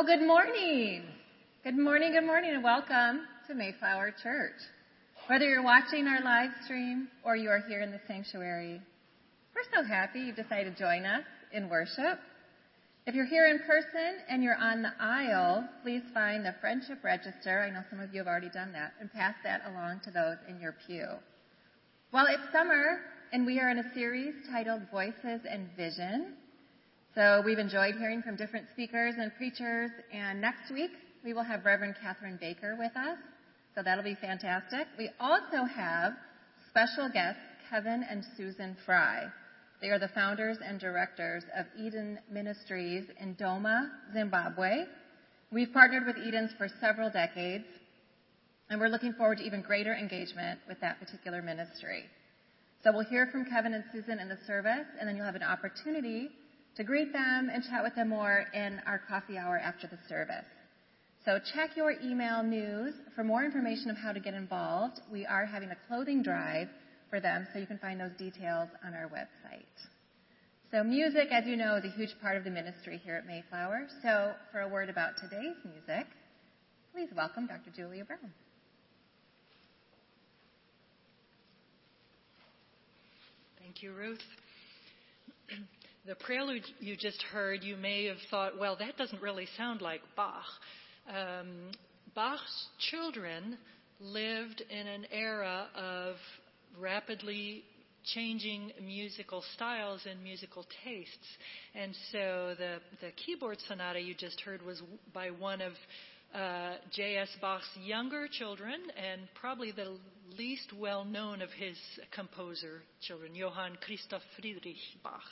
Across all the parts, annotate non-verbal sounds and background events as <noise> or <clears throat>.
Well, good morning. Good morning, good morning, and welcome to Mayflower Church. Whether you're watching our live stream or you are here in the sanctuary, we're so happy you've decided to join us in worship. If you're here in person and you're on the aisle, please find the Friendship Register. I know some of you have already done that, and pass that along to those in your pew. Well, it's summer, and we are in a series titled Voices and Vision. So we've enjoyed hearing from different speakers and preachers, and next week we will have Reverend Catherine Baker with us. So that'll be fantastic. We also have special guests Kevin and Susan Fry. They are the founders and directors of Eden Ministries in Doma, Zimbabwe. We've partnered with Eden's for several decades, and we're looking forward to even greater engagement with that particular ministry. So we'll hear from Kevin and Susan in the service, and then you'll have an opportunity to greet them and chat with them more in our coffee hour after the service. So check your email news for more information of how to get involved. We are having a clothing drive for them, so you can find those details on our website. So music, as you know, is a huge part of the ministry here at Mayflower. So for a word about today's music, please welcome Dr. Julia Brown. Thank you, Ruth. <clears throat> The prelude you just heard, you may have thought, well, that doesn't really sound like Bach. Um, Bach's children lived in an era of rapidly changing musical styles and musical tastes. And so the, the keyboard sonata you just heard was by one of uh, J.S. Bach's younger children and probably the least well known of his composer children, Johann Christoph Friedrich Bach.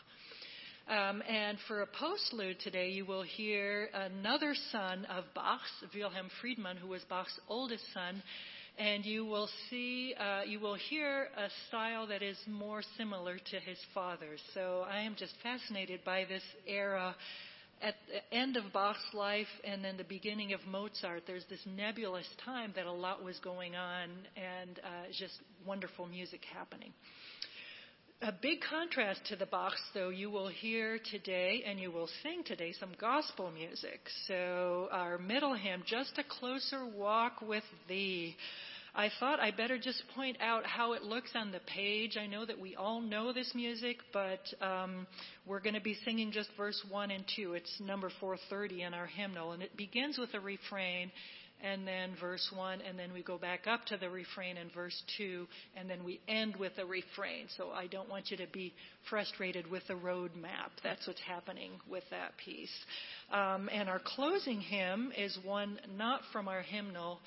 Um, and for a postlude today, you will hear another son of Bach's, Wilhelm Friedemann, who was Bach's oldest son, and you will see, uh, you will hear a style that is more similar to his father's. So I am just fascinated by this era. At the end of Bach's life and then the beginning of Mozart, there's this nebulous time that a lot was going on and uh, just wonderful music happening. A big contrast to the Bachs, though, you will hear today and you will sing today some gospel music. So, our middle hymn, Just a Closer Walk with Thee. I thought I better just point out how it looks on the page. I know that we all know this music, but um, we're going to be singing just verse 1 and 2. It's number 430 in our hymnal, and it begins with a refrain and then verse 1, and then we go back up to the refrain in verse 2, and then we end with a refrain. So I don't want you to be frustrated with the road map. That's what's happening with that piece. Um, and our closing hymn is one not from our hymnal.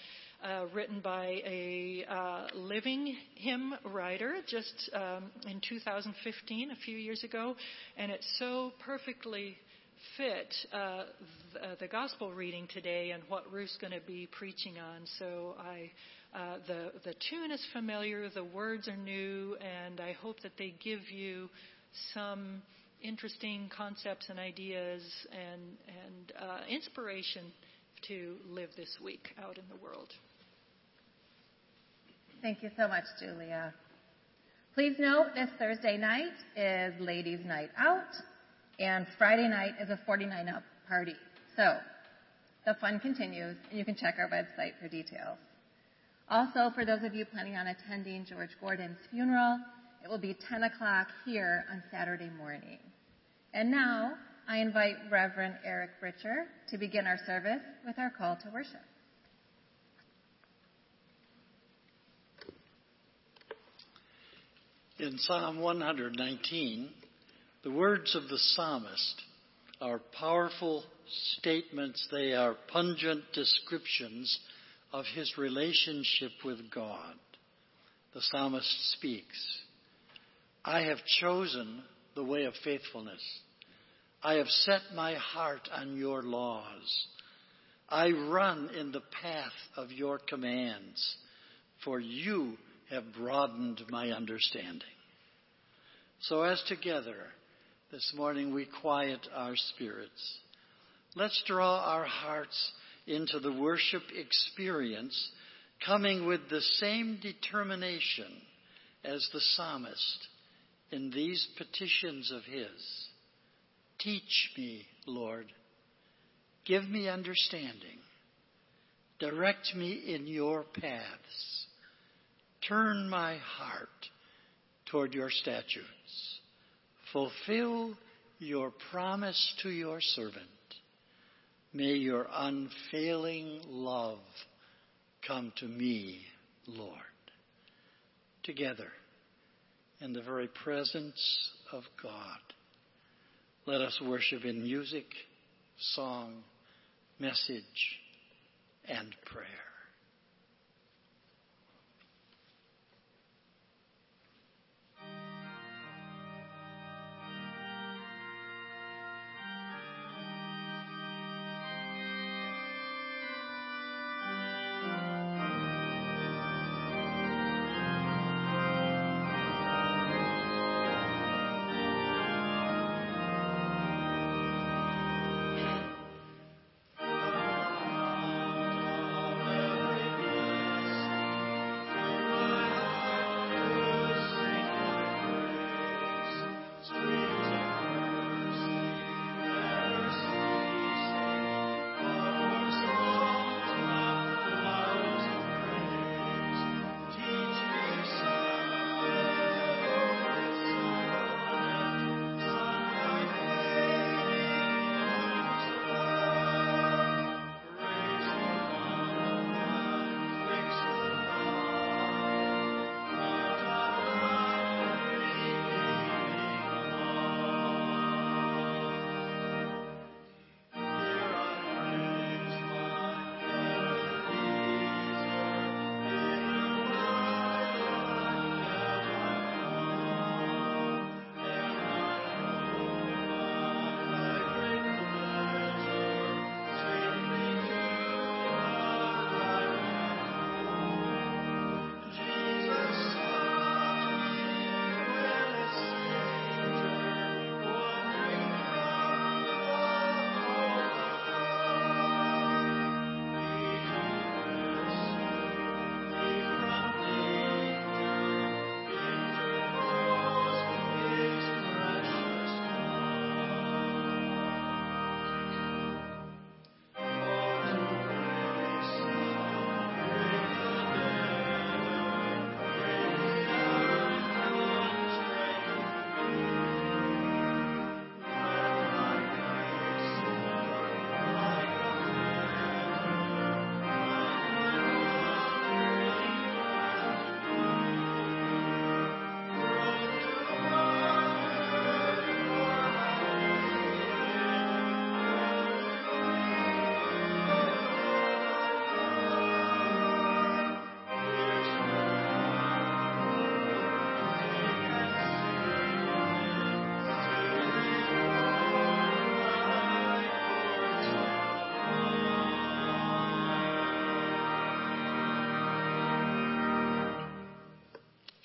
Uh, written by a uh, living hymn writer just um, in 2015, a few years ago, and it so perfectly fit uh, the, uh, the, gospel reading today and what Ruth's going to be preaching on. So I, uh, the the tune is familiar, the words are new, and I hope that they give you some interesting concepts and ideas and and uh, inspiration to live this week out in the world. Thank you so much, Julia. Please note this Thursday night is Ladies' Night Out and Friday night is a 49 up party. So the fun continues, and you can check our website for details. Also, for those of you planning on attending George Gordon's funeral, it will be 10 o'clock here on Saturday morning. And now, I invite Reverend Eric Britcher to begin our service with our call to worship. In Psalm 119, the words of the psalmist are powerful statements, they are pungent descriptions of his relationship with God. The psalmist speaks I have chosen the way of faithfulness. I have set my heart on your laws. I run in the path of your commands, for you have broadened my understanding. So, as together, this morning we quiet our spirits. Let's draw our hearts into the worship experience, coming with the same determination as the psalmist in these petitions of his. Teach me, Lord. Give me understanding. Direct me in your paths. Turn my heart toward your statutes. Fulfill your promise to your servant. May your unfailing love come to me, Lord. Together, in the very presence of God, let us worship in music, song, message, and prayer.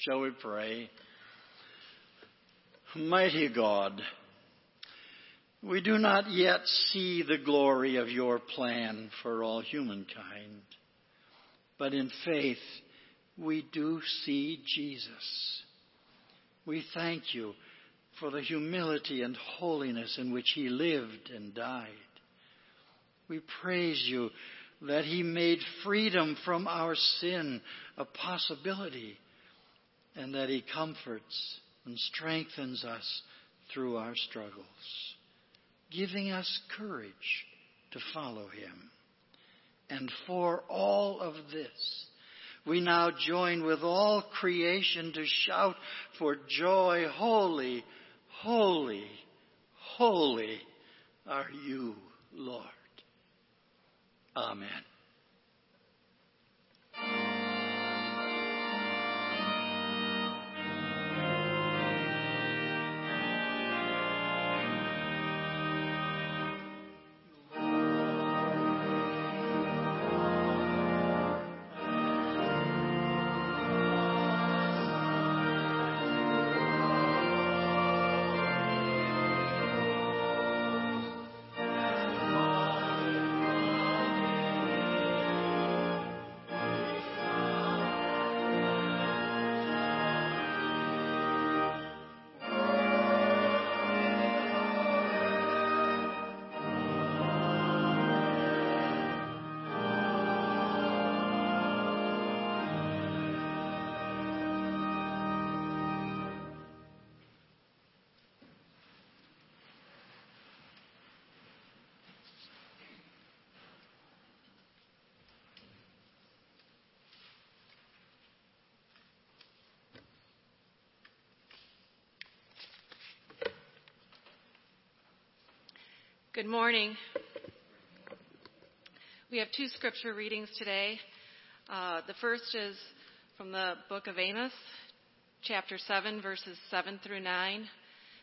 Shall we pray? Mighty God, we do not yet see the glory of your plan for all humankind, but in faith we do see Jesus. We thank you for the humility and holiness in which he lived and died. We praise you that he made freedom from our sin a possibility and that He comforts and strengthens us through our struggles, giving us courage to follow Him. And for all of this, we now join with all creation to shout for joy, Holy, holy, holy are you, Lord. Amen. Good morning. We have two scripture readings today. Uh, the first is from the book of Amos, chapter 7, verses 7 through 9.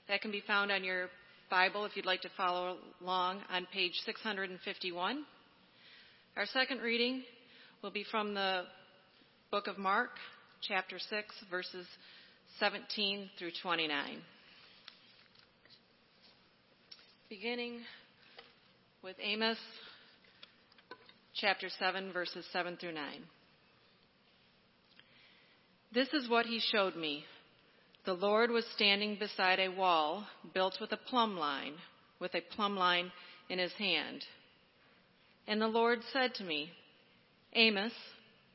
That can be found on your Bible if you'd like to follow along on page 651. Our second reading will be from the book of Mark, chapter 6, verses 17 through 29. Beginning with Amos chapter 7, verses 7 through 9. This is what he showed me. The Lord was standing beside a wall built with a plumb line, with a plumb line in his hand. And the Lord said to me, Amos,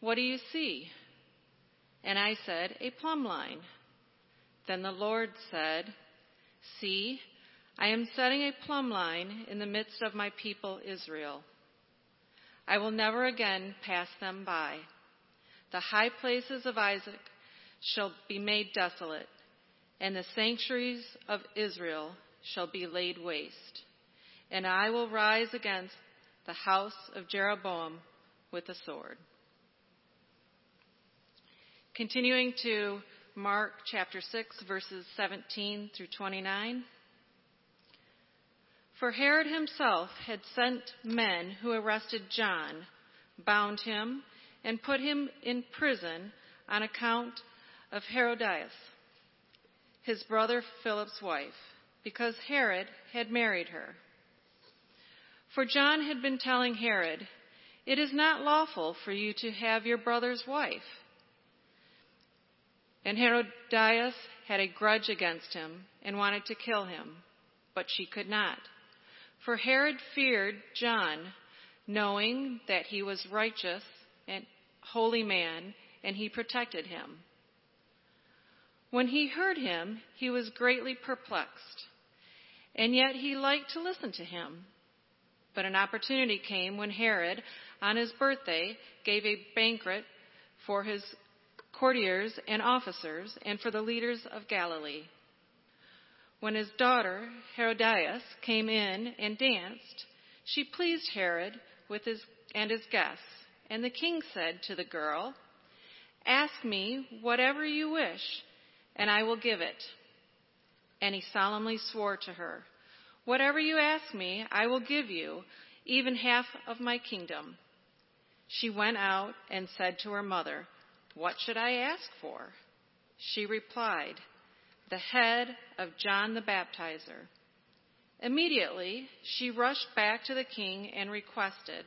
what do you see? And I said, A plumb line. Then the Lord said, See, I am setting a plumb line in the midst of my people Israel. I will never again pass them by. The high places of Isaac shall be made desolate, and the sanctuaries of Israel shall be laid waste. And I will rise against the house of Jeroboam with a sword. Continuing to Mark chapter 6, verses 17 through 29. For Herod himself had sent men who arrested John, bound him, and put him in prison on account of Herodias, his brother Philip's wife, because Herod had married her. For John had been telling Herod, It is not lawful for you to have your brother's wife. And Herodias had a grudge against him and wanted to kill him, but she could not for Herod feared John, knowing that he was righteous and holy man, and he protected him. When he heard him, he was greatly perplexed, and yet he liked to listen to him. But an opportunity came when Herod, on his birthday, gave a banquet for his courtiers and officers and for the leaders of Galilee. When his daughter, Herodias, came in and danced, she pleased Herod with his, and his guests. And the king said to the girl, Ask me whatever you wish, and I will give it. And he solemnly swore to her, Whatever you ask me, I will give you, even half of my kingdom. She went out and said to her mother, What should I ask for? She replied, the head of John the Baptizer. Immediately, she rushed back to the king and requested,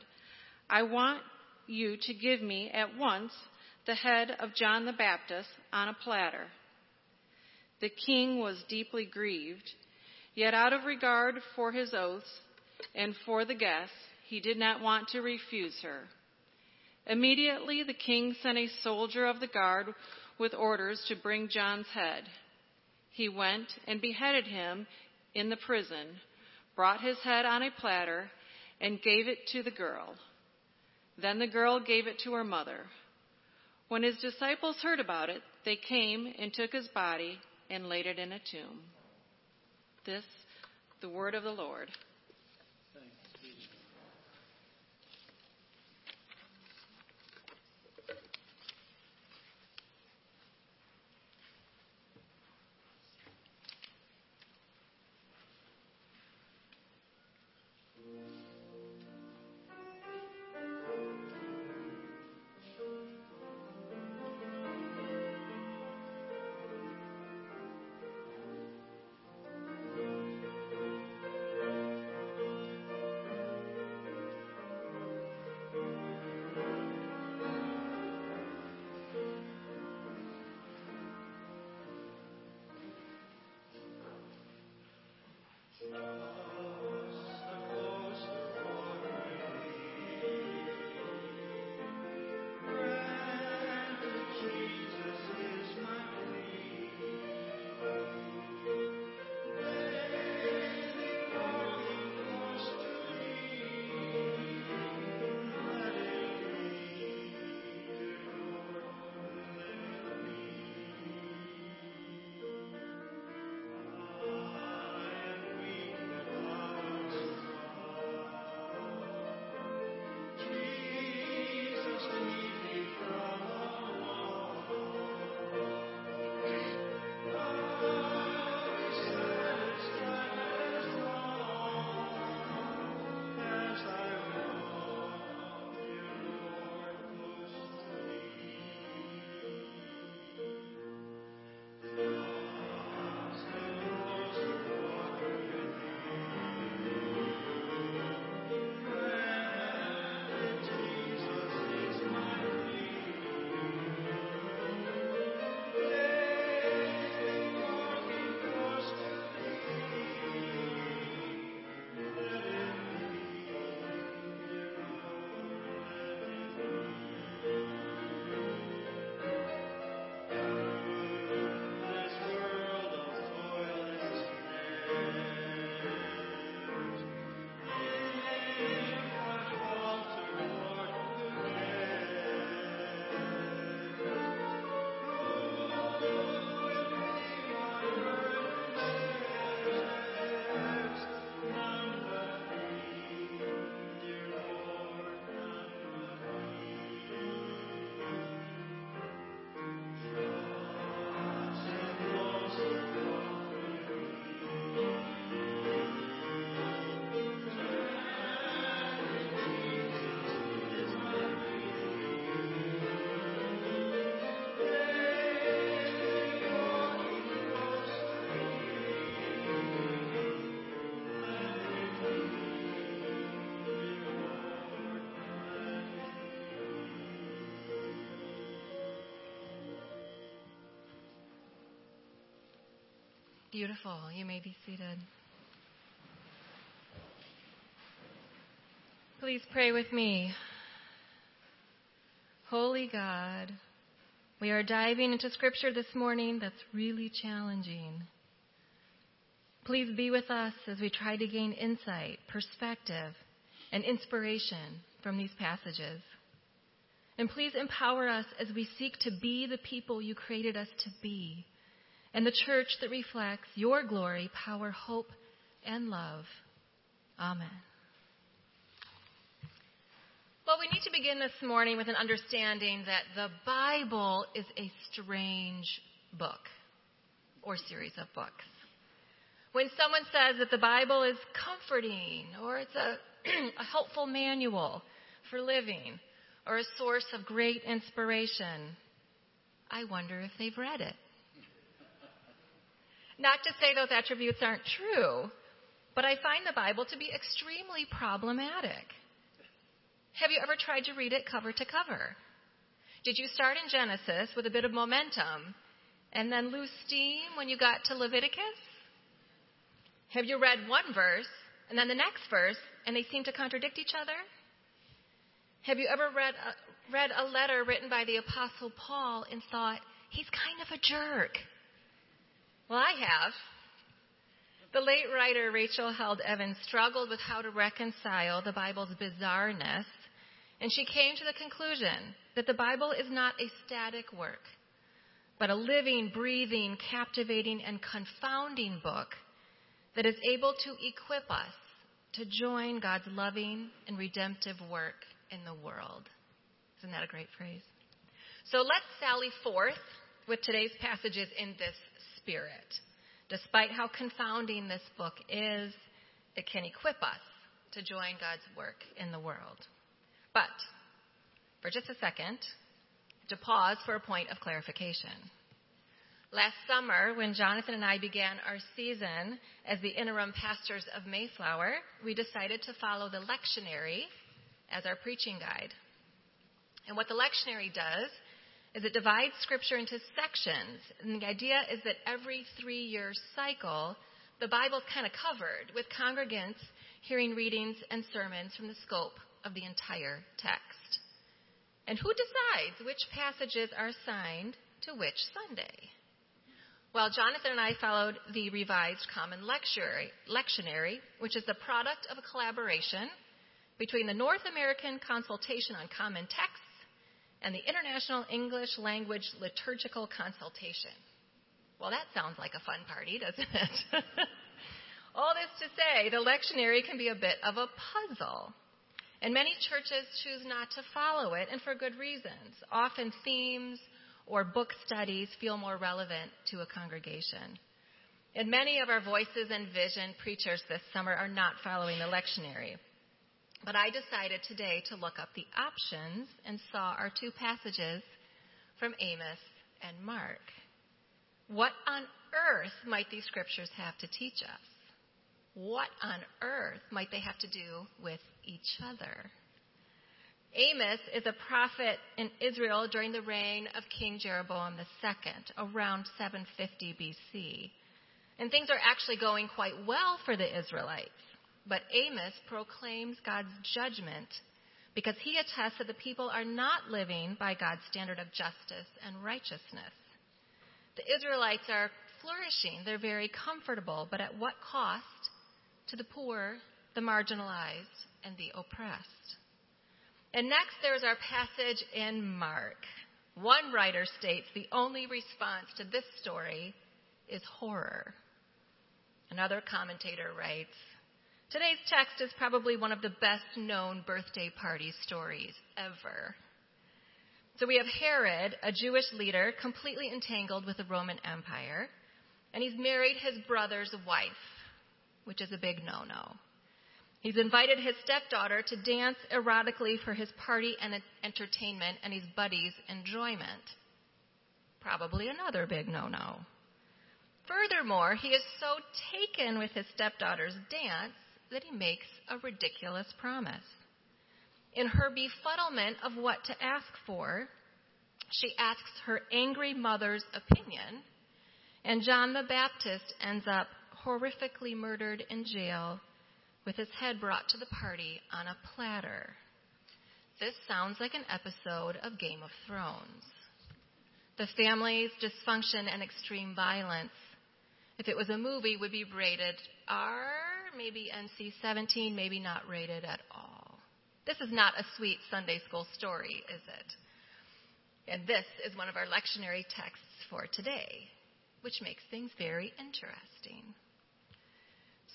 I want you to give me at once the head of John the Baptist on a platter. The king was deeply grieved, yet out of regard for his oaths and for the guests, he did not want to refuse her. Immediately, the king sent a soldier of the guard with orders to bring John's head he went and beheaded him in the prison, brought his head on a platter, and gave it to the girl. Then the girl gave it to her mother. When his disciples heard about it, they came and took his body and laid it in a tomb. This, the word of the Lord. Beautiful. You may be seated. Please pray with me. Holy God, we are diving into scripture this morning that's really challenging. Please be with us as we try to gain insight, perspective, and inspiration from these passages. And please empower us as we seek to be the people you created us to be, and the church that reflects your glory, power, hope, and love. Amen. Well, we need to begin this morning with an understanding that the Bible is a strange book or series of books. When someone says that the Bible is comforting or it's a, <clears throat> a helpful manual for living or a source of great inspiration, I wonder if they've read it. Not to say those attributes aren't true, but I find the Bible to be extremely problematic. Have you ever tried to read it cover to cover? Did you start in Genesis with a bit of momentum and then lose steam when you got to Leviticus? Have you read one verse and then the next verse and they seem to contradict each other? Have you ever read a, read a letter written by the Apostle Paul and thought, he's kind of a jerk? Well, I have. The late writer Rachel Held Evans struggled with how to reconcile the Bible's bizarreness, and she came to the conclusion that the Bible is not a static work, but a living, breathing, captivating, and confounding book that is able to equip us to join God's loving and redemptive work in the world. Isn't that a great phrase? So let's sally forth with today's passages in this spirit. Despite how confounding this book is, it can equip us to join God's work in the world. But, for just a second, to pause for a point of clarification. Last summer, when Jonathan and I began our season as the interim pastors of Mayflower, we decided to follow the lectionary as our preaching guide. And what the lectionary does is it divides scripture into sections. And the idea is that every three year cycle, the Bible's kind of covered with congregants hearing readings and sermons from the scope of the entire text. And who decides which passages are assigned to which Sunday? Well, Jonathan and I followed the Revised Common Lectionary, which is the product of a collaboration between the North American Consultation on Common Texts and the International English Language Liturgical Consultation. Well, that sounds like a fun party, doesn't it? <laughs> All this to say, the lectionary can be a bit of a puzzle. And many churches choose not to follow it, and for good reasons. Often themes or book studies feel more relevant to a congregation. And many of our voices and vision preachers this summer are not following the lectionary. But I decided today to look up the options and saw our two passages from Amos and Mark. What on earth might these scriptures have to teach us? What on earth might they have to do with each other? Amos is a prophet in Israel during the reign of King Jeroboam II, around 750 BC. And things are actually going quite well for the Israelites. But Amos proclaims God's judgment because he attests that the people are not living by God's standard of justice and righteousness. The Israelites are flourishing, they're very comfortable, but at what cost? To the poor, the marginalized, and the oppressed. And next, there's our passage in Mark. One writer states the only response to this story is horror. Another commentator writes Today's text is probably one of the best known birthday party stories ever. So we have Herod, a Jewish leader, completely entangled with the Roman Empire, and he's married his brother's wife, which is a big no no. He's invited his stepdaughter to dance erotically for his party and entertainment and his buddies' enjoyment. Probably another big no no. Furthermore, he is so taken with his stepdaughter's dance that he makes a ridiculous promise. In her befuddlement of what to ask for, she asks her angry mother's opinion And John the Baptist ends up horrifically murdered in jail with his head brought to the party on a platter. This sounds like an episode of Game of Thrones. The family's dysfunction and extreme violence, if it was a movie, would be rated R, maybe NC 17, maybe not rated at all. This is not a sweet Sunday school story, is it? And this is one of our lectionary texts for today, which makes things very interesting.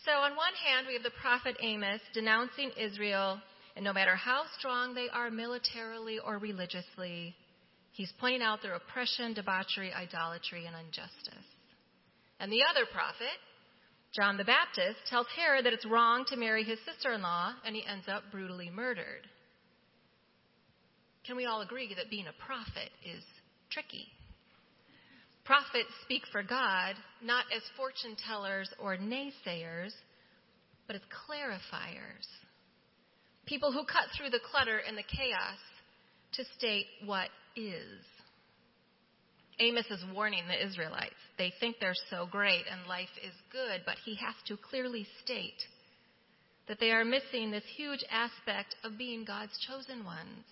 So, on one hand, we have the prophet Amos denouncing Israel, and no matter how strong they are militarily or religiously, he's pointing out their oppression, debauchery, idolatry, and injustice. And the other prophet, John the Baptist, tells Herod that it's wrong to marry his sister in law, and he ends up brutally murdered. Can we all agree that being a prophet is tricky? Prophets speak for God not as fortune tellers or naysayers, but as clarifiers. People who cut through the clutter and the chaos to state what is. Amos is warning the Israelites. They think they're so great and life is good, but he has to clearly state that they are missing this huge aspect of being God's chosen ones.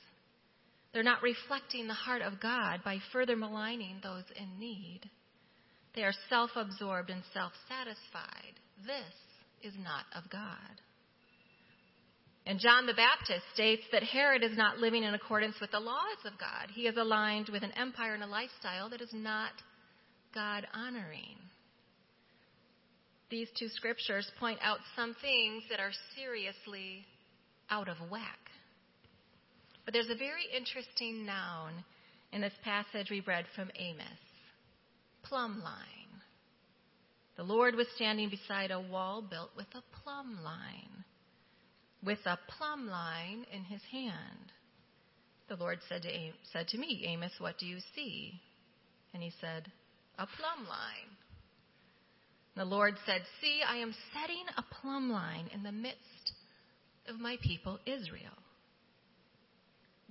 They're not reflecting the heart of God by further maligning those in need. They are self absorbed and self satisfied. This is not of God. And John the Baptist states that Herod is not living in accordance with the laws of God. He is aligned with an empire and a lifestyle that is not God honoring. These two scriptures point out some things that are seriously out of whack. But there's a very interesting noun in this passage we read from Amos plumb line. The Lord was standing beside a wall built with a plumb line, with a plumb line in his hand. The Lord said to, Am- said to me, Amos, what do you see? And he said, A plumb line. The Lord said, See, I am setting a plumb line in the midst of my people Israel.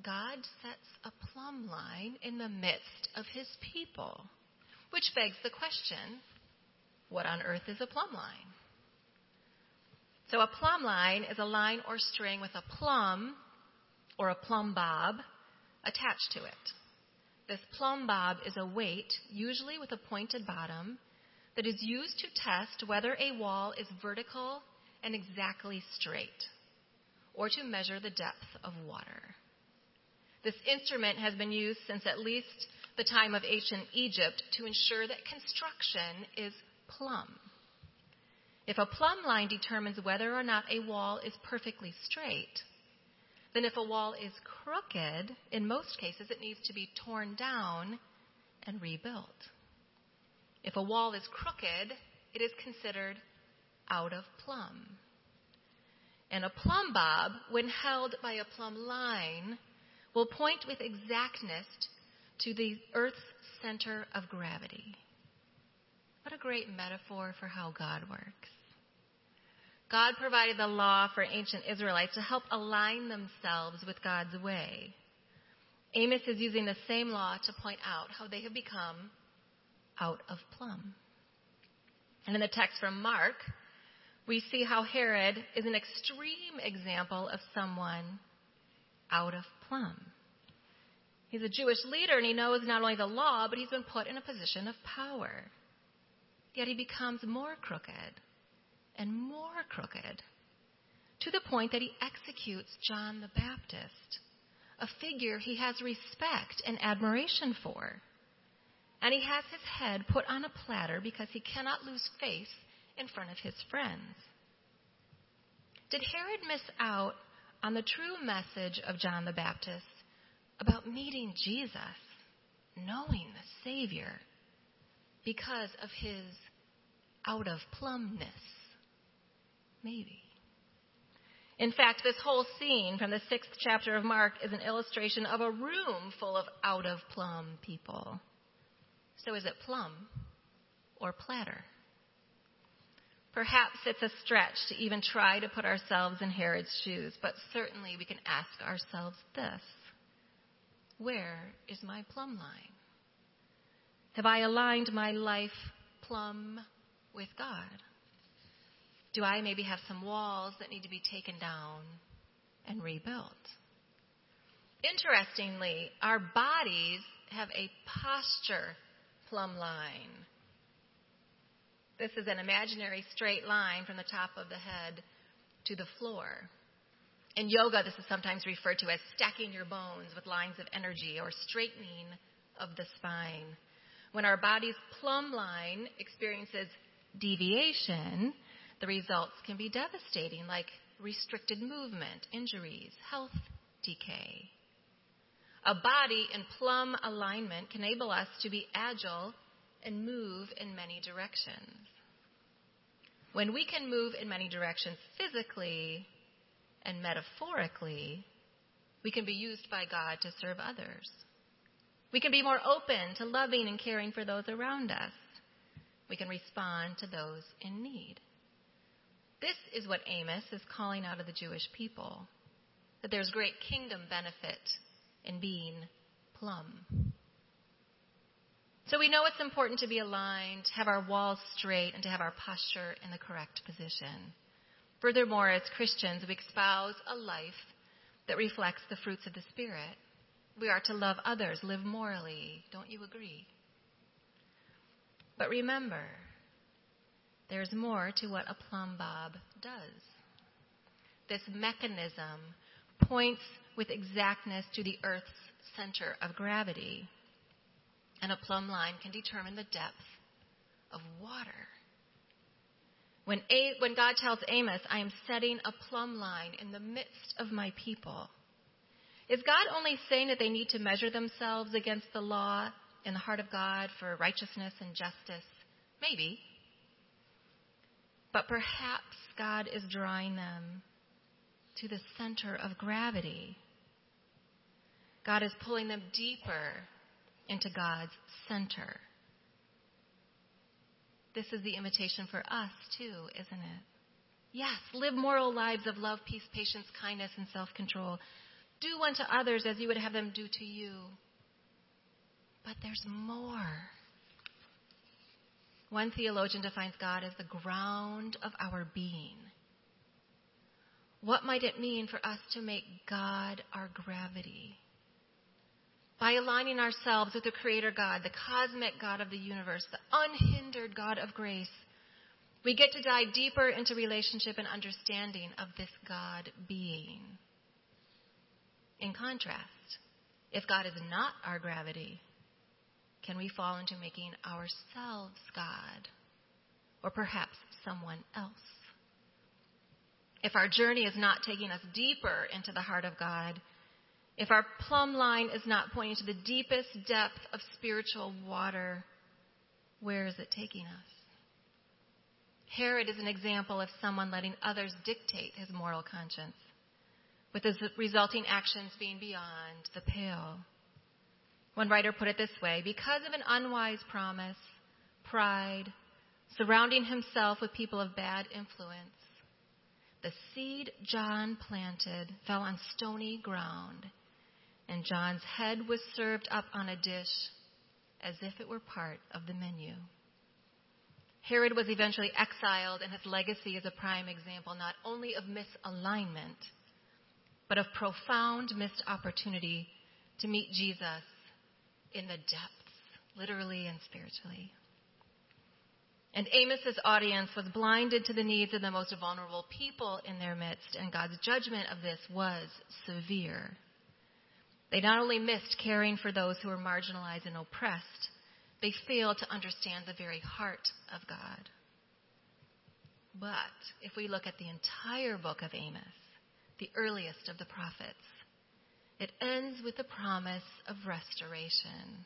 God sets a plumb line in the midst of his people. Which begs the question what on earth is a plumb line? So, a plumb line is a line or string with a plumb or a plumb bob attached to it. This plumb bob is a weight, usually with a pointed bottom, that is used to test whether a wall is vertical and exactly straight, or to measure the depth of water. This instrument has been used since at least the time of ancient Egypt to ensure that construction is plumb. If a plumb line determines whether or not a wall is perfectly straight, then if a wall is crooked, in most cases it needs to be torn down and rebuilt. If a wall is crooked, it is considered out of plumb. And a plumb bob, when held by a plumb line, will point with exactness to the Earth's center of gravity. What a great metaphor for how God works. God provided the law for ancient Israelites to help align themselves with God's way. Amos is using the same law to point out how they have become out of plumb. And in the text from Mark, we see how Herod is an extreme example of someone out of plumb. He's a Jewish leader and he knows not only the law, but he's been put in a position of power. Yet he becomes more crooked and more crooked to the point that he executes John the Baptist, a figure he has respect and admiration for. And he has his head put on a platter because he cannot lose face in front of his friends. Did Herod miss out on the true message of John the Baptist about meeting Jesus, knowing the Savior, because of his out of plumbness? Maybe. In fact, this whole scene from the sixth chapter of Mark is an illustration of a room full of out of plumb people. So is it plumb or platter? Perhaps it's a stretch to even try to put ourselves in Herod's shoes, but certainly we can ask ourselves this Where is my plumb line? Have I aligned my life plumb with God? Do I maybe have some walls that need to be taken down and rebuilt? Interestingly, our bodies have a posture plumb line. This is an imaginary straight line from the top of the head to the floor. In yoga, this is sometimes referred to as stacking your bones with lines of energy or straightening of the spine. When our body's plumb line experiences deviation, the results can be devastating, like restricted movement, injuries, health decay. A body in plumb alignment can enable us to be agile and move in many directions. When we can move in many directions physically and metaphorically, we can be used by God to serve others. We can be more open to loving and caring for those around us. We can respond to those in need. This is what Amos is calling out of the Jewish people that there's great kingdom benefit in being plumb. So we know it's important to be aligned, have our walls straight, and to have our posture in the correct position. Furthermore, as Christians, we espouse a life that reflects the fruits of the Spirit. We are to love others, live morally. Don't you agree? But remember, there's more to what a plumb bob does. This mechanism points with exactness to the Earth's center of gravity. And a plumb line can determine the depth of water. When, a- when God tells Amos, I am setting a plumb line in the midst of my people, is God only saying that they need to measure themselves against the law in the heart of God for righteousness and justice? Maybe. But perhaps God is drawing them to the center of gravity. God is pulling them deeper into God's center. This is the invitation for us, too, isn't it? Yes, live moral lives of love, peace, patience, kindness, and self control. Do unto others as you would have them do to you. But there's more. One theologian defines God as the ground of our being. What might it mean for us to make God our gravity? By aligning ourselves with the Creator God, the cosmic God of the universe, the unhindered God of grace, we get to dive deeper into relationship and understanding of this God being. In contrast, if God is not our gravity, can we fall into making ourselves God or perhaps someone else? if our journey is not taking us deeper into the heart of God, if our plumb line is not pointing to the deepest depth of spiritual water, where is it taking us? Herod is an example of someone letting others dictate his moral conscience, with his resulting actions being beyond the pale. One writer put it this way because of an unwise promise, pride, surrounding himself with people of bad influence, the seed John planted fell on stony ground, and John's head was served up on a dish as if it were part of the menu. Herod was eventually exiled, and his legacy is a prime example not only of misalignment, but of profound missed opportunity to meet Jesus in the depths, literally and spiritually. And Amos's audience was blinded to the needs of the most vulnerable people in their midst, and God's judgment of this was severe. They not only missed caring for those who were marginalized and oppressed, they failed to understand the very heart of God. But if we look at the entire book of Amos, the earliest of the prophets, it ends with the promise of restoration.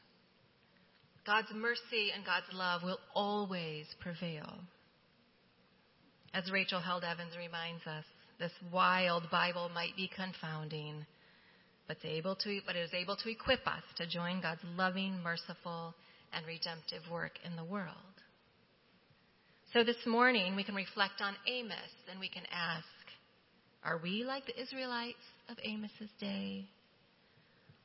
God's mercy and God's love will always prevail. As Rachel Held Evans reminds us, this wild Bible might be confounding, but, able to, but it is able to equip us to join God's loving, merciful, and redemptive work in the world. So this morning we can reflect on Amos and we can ask, are we like the Israelites of Amos's day?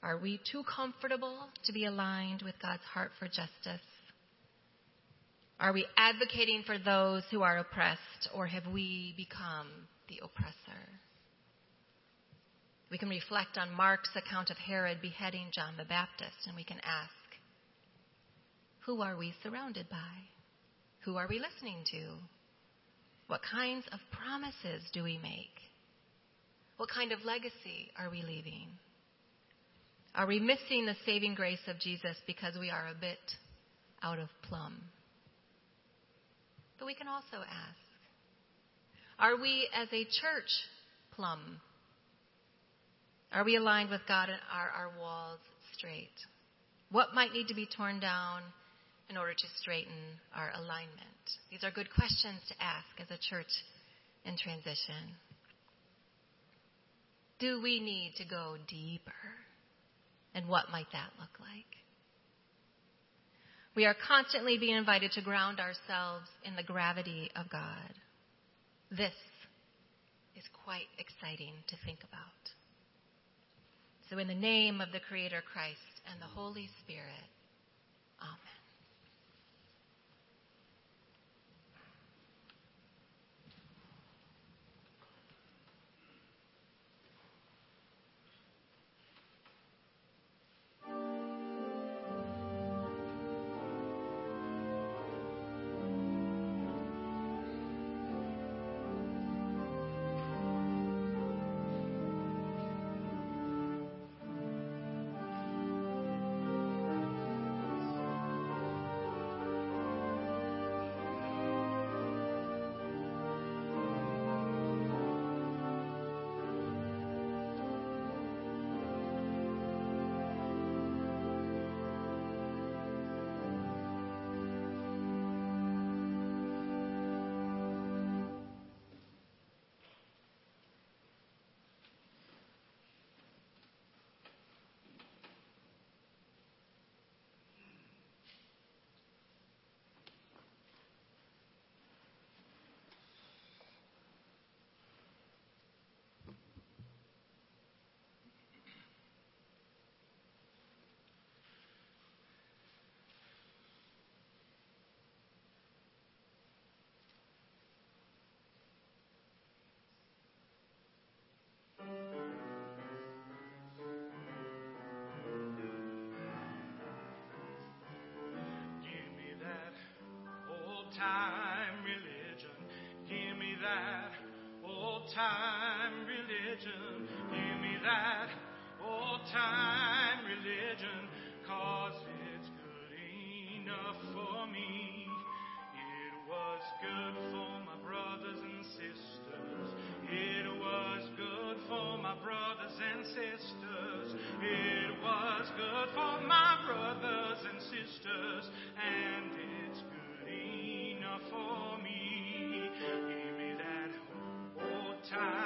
Are we too comfortable to be aligned with God's heart for justice? Are we advocating for those who are oppressed, or have we become the oppressor? We can reflect on Mark's account of Herod beheading John the Baptist, and we can ask, who are we surrounded by? Who are we listening to? What kinds of promises do we make? What kind of legacy are we leaving? Are we missing the saving grace of Jesus because we are a bit out of plumb? But we can also ask Are we as a church plumb? Are we aligned with God and are our walls straight? What might need to be torn down in order to straighten our alignment? These are good questions to ask as a church in transition. Do we need to go deeper? And what might that look like? We are constantly being invited to ground ourselves in the gravity of God. This is quite exciting to think about. So, in the name of the Creator Christ and the Holy Spirit, Amen. Time religion. Cause it's good enough for me. It was good for my brothers and sisters. It was good for my brothers and sisters. It was good for my brothers and sisters. And it's good enough for me. Give me that old time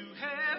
to heaven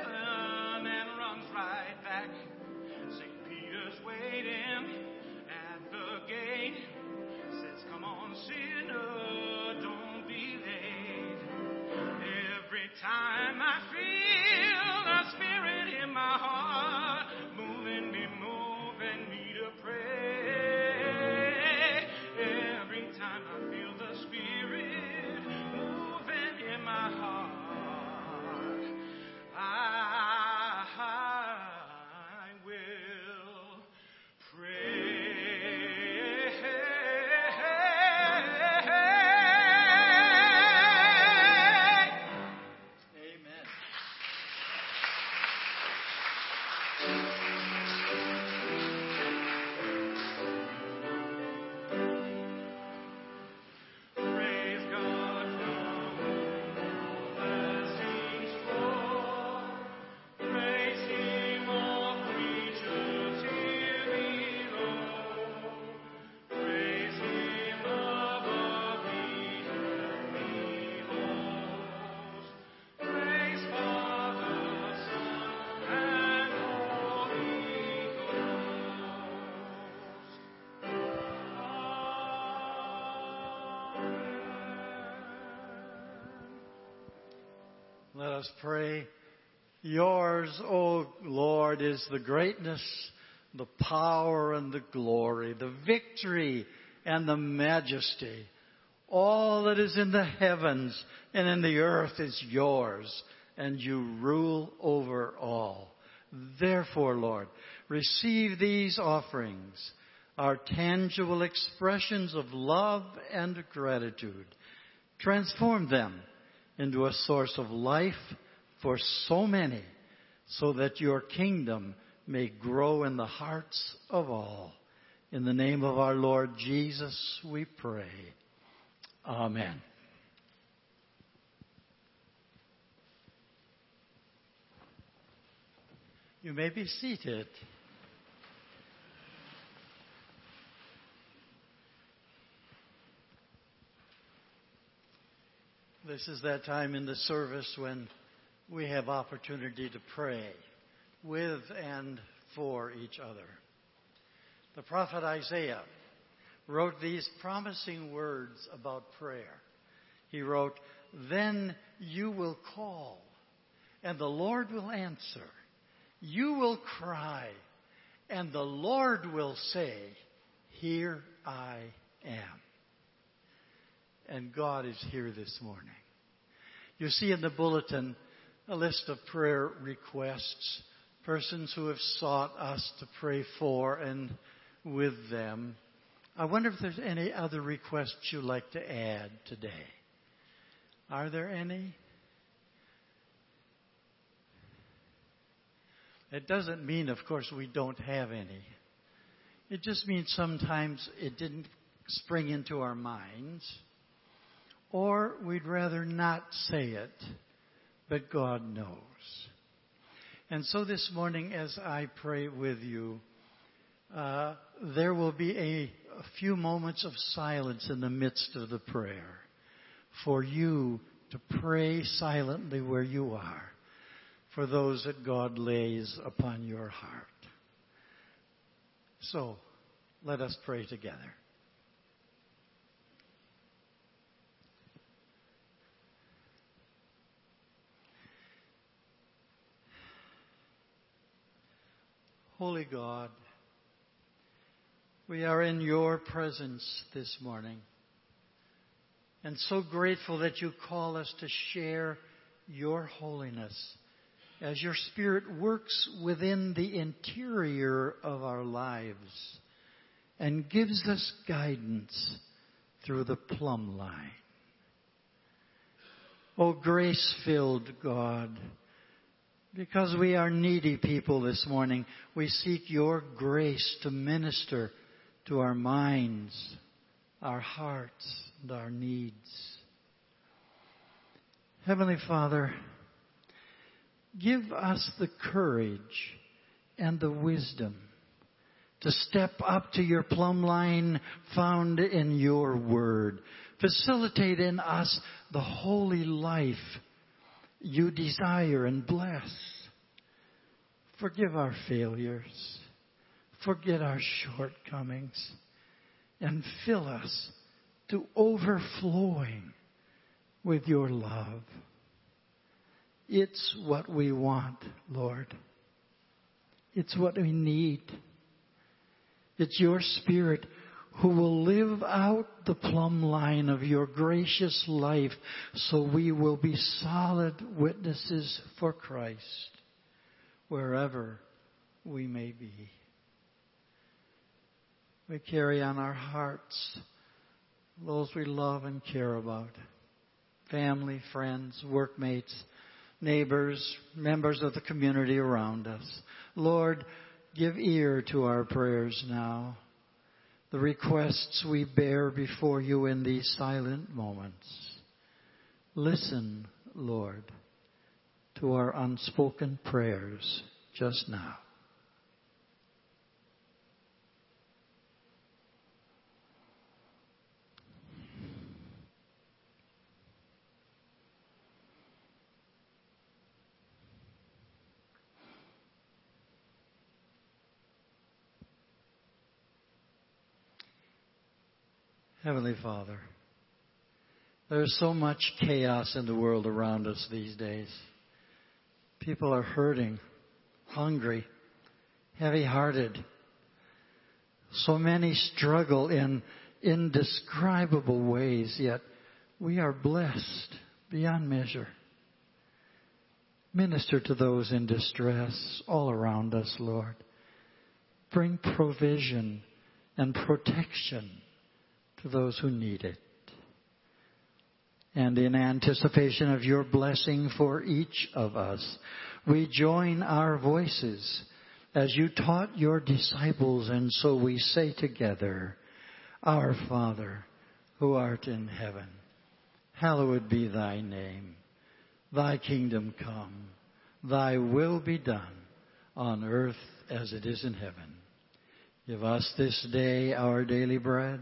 us pray. Yours, O Lord, is the greatness, the power and the glory, the victory and the majesty. All that is in the heavens and in the earth is yours, and you rule over all. Therefore, Lord, receive these offerings, our tangible expressions of love and gratitude. Transform them into a source of life for so many, so that your kingdom may grow in the hearts of all. In the name of our Lord Jesus, we pray. Amen. You may be seated. This is that time in the service when we have opportunity to pray with and for each other. The prophet Isaiah wrote these promising words about prayer. He wrote, Then you will call, and the Lord will answer. You will cry, and the Lord will say, Here I am. And God is here this morning. You see in the bulletin a list of prayer requests, persons who have sought us to pray for and with them. I wonder if there's any other requests you'd like to add today. Are there any? It doesn't mean, of course, we don't have any. It just means sometimes it didn't spring into our minds, or we'd rather not say it, but God knows. And so this morning, as I pray with you, uh, there will be a, a few moments of silence in the midst of the prayer for you to pray silently where you are for those that God lays upon your heart. So, let us pray together. Holy God, we are in your presence this morning and so grateful that you call us to share your holiness as your Spirit works within the interior of our lives and gives us guidance through the plumb line. O grace filled God, because we are needy people this morning, we seek your grace to minister to our minds, our hearts, and our needs. Heavenly Father, give us the courage and the wisdom to step up to your plumb line found in your word. Facilitate in us the holy life you desire and bless. Forgive our failures. Forget our shortcomings. And fill us to overflowing with your love. It's what we want, Lord. It's what we need. It's your Spirit who will live out the plumb line of your gracious life so we will be solid witnesses for Christ wherever we may be. We carry on our hearts those we love and care about family, friends, workmates, neighbors, members of the community around us. Lord, give ear to our prayers now, the requests we bear before you in these silent moments. Listen, Lord, to our unspoken prayers just now. Heavenly Father, there's so much chaos in the world around us these days. People are hurting, hungry, heavy hearted. So many struggle in indescribable ways, yet we are blessed beyond measure. Minister to those in distress all around us, Lord. Bring provision and protection to those who need it. And in anticipation of your blessing for each of us, we join our voices as you taught your disciples, and so we say together, Our Father, who art in heaven, hallowed be thy name. Thy kingdom come, thy will be done on earth as it is in heaven. Give us this day our daily bread,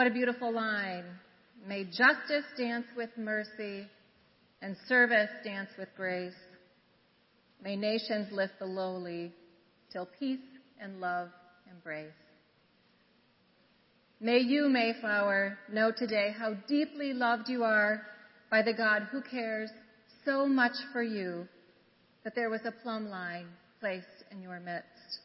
What a beautiful line. May justice dance with mercy and service dance with grace. May nations lift the lowly till peace and love embrace. May you, Mayflower, know today how deeply loved you are by the God who cares so much for you that there was a plumb line placed in your midst.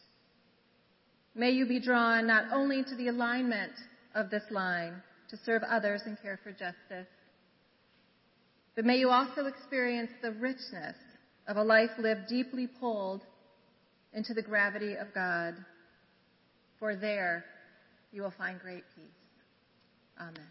May you be drawn not only to the alignment of this line to serve others and care for justice, but may you also experience the richness of a life lived deeply pulled into the gravity of God. For there you will find great peace. Amen.